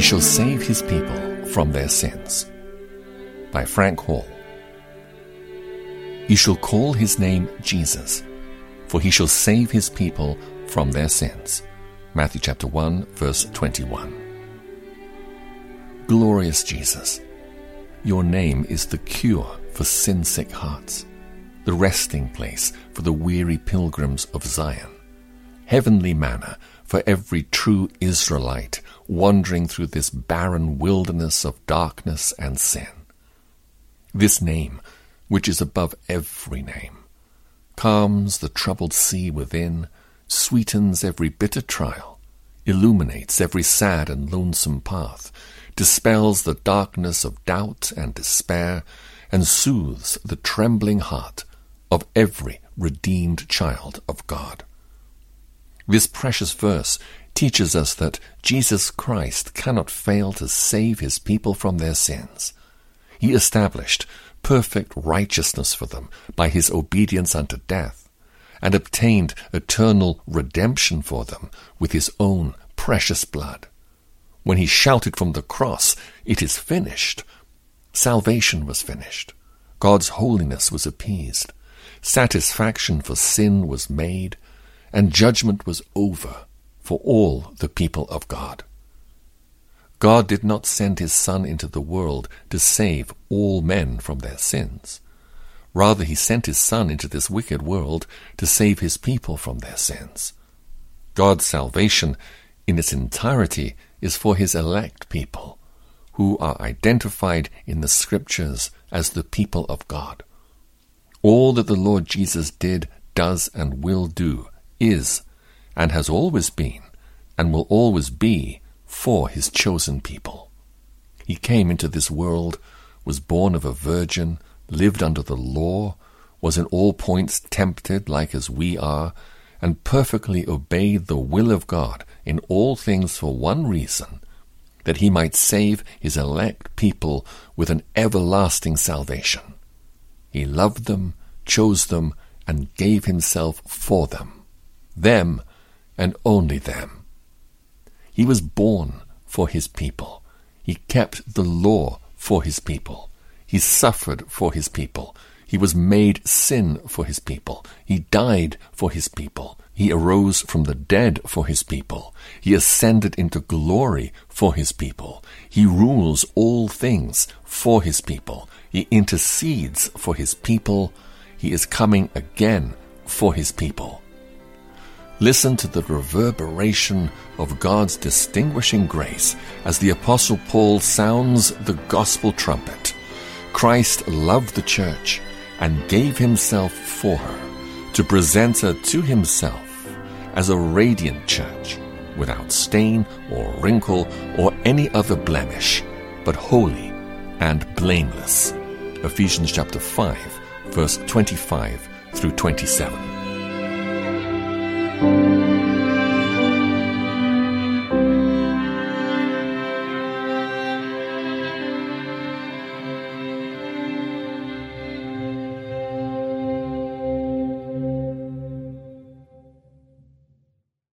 shall save his people from their sins. By Frank Hall. He shall call his name Jesus, for he shall save his people from their sins. Matthew chapter 1 verse 21. Glorious Jesus, your name is the cure for sin-sick hearts, the resting place for the weary pilgrims of Zion, heavenly manna for every true Israelite wandering through this barren wilderness of darkness and sin. This name, which is above every name, calms the troubled sea within, sweetens every bitter trial, illuminates every sad and lonesome path, dispels the darkness of doubt and despair, and soothes the trembling heart of every redeemed child of God. This precious verse teaches us that Jesus Christ cannot fail to save his people from their sins. He established perfect righteousness for them by his obedience unto death, and obtained eternal redemption for them with his own precious blood. When he shouted from the cross, It is finished, salvation was finished. God's holiness was appeased. Satisfaction for sin was made, and judgment was over for all the people of God. God did not send his Son into the world to save all men from their sins. Rather, he sent his Son into this wicked world to save his people from their sins. God's salvation in its entirety is for his elect people, who are identified in the Scriptures as the people of God. All that the Lord Jesus did, does, and will do is, and has always been, and will always be for his chosen people. He came into this world, was born of a virgin, lived under the law, was in all points tempted like as we are, and perfectly obeyed the will of God in all things for one reason, that he might save his elect people with an everlasting salvation. He loved them, chose them, and gave himself for them, them and only them. He was born for his people. He kept the law for his people. He suffered for his people. He was made sin for his people. He died for his people. He arose from the dead for his people. He ascended into glory for his people. He rules all things for his people. He intercedes for his people. He is coming again for his people. Listen to the reverberation of God's distinguishing grace as the Apostle Paul sounds the gospel trumpet. Christ loved the church and gave himself for her to present her to himself as a radiant church without stain or wrinkle or any other blemish, but holy and blameless. Ephesians chapter 5, verse 25 through 27.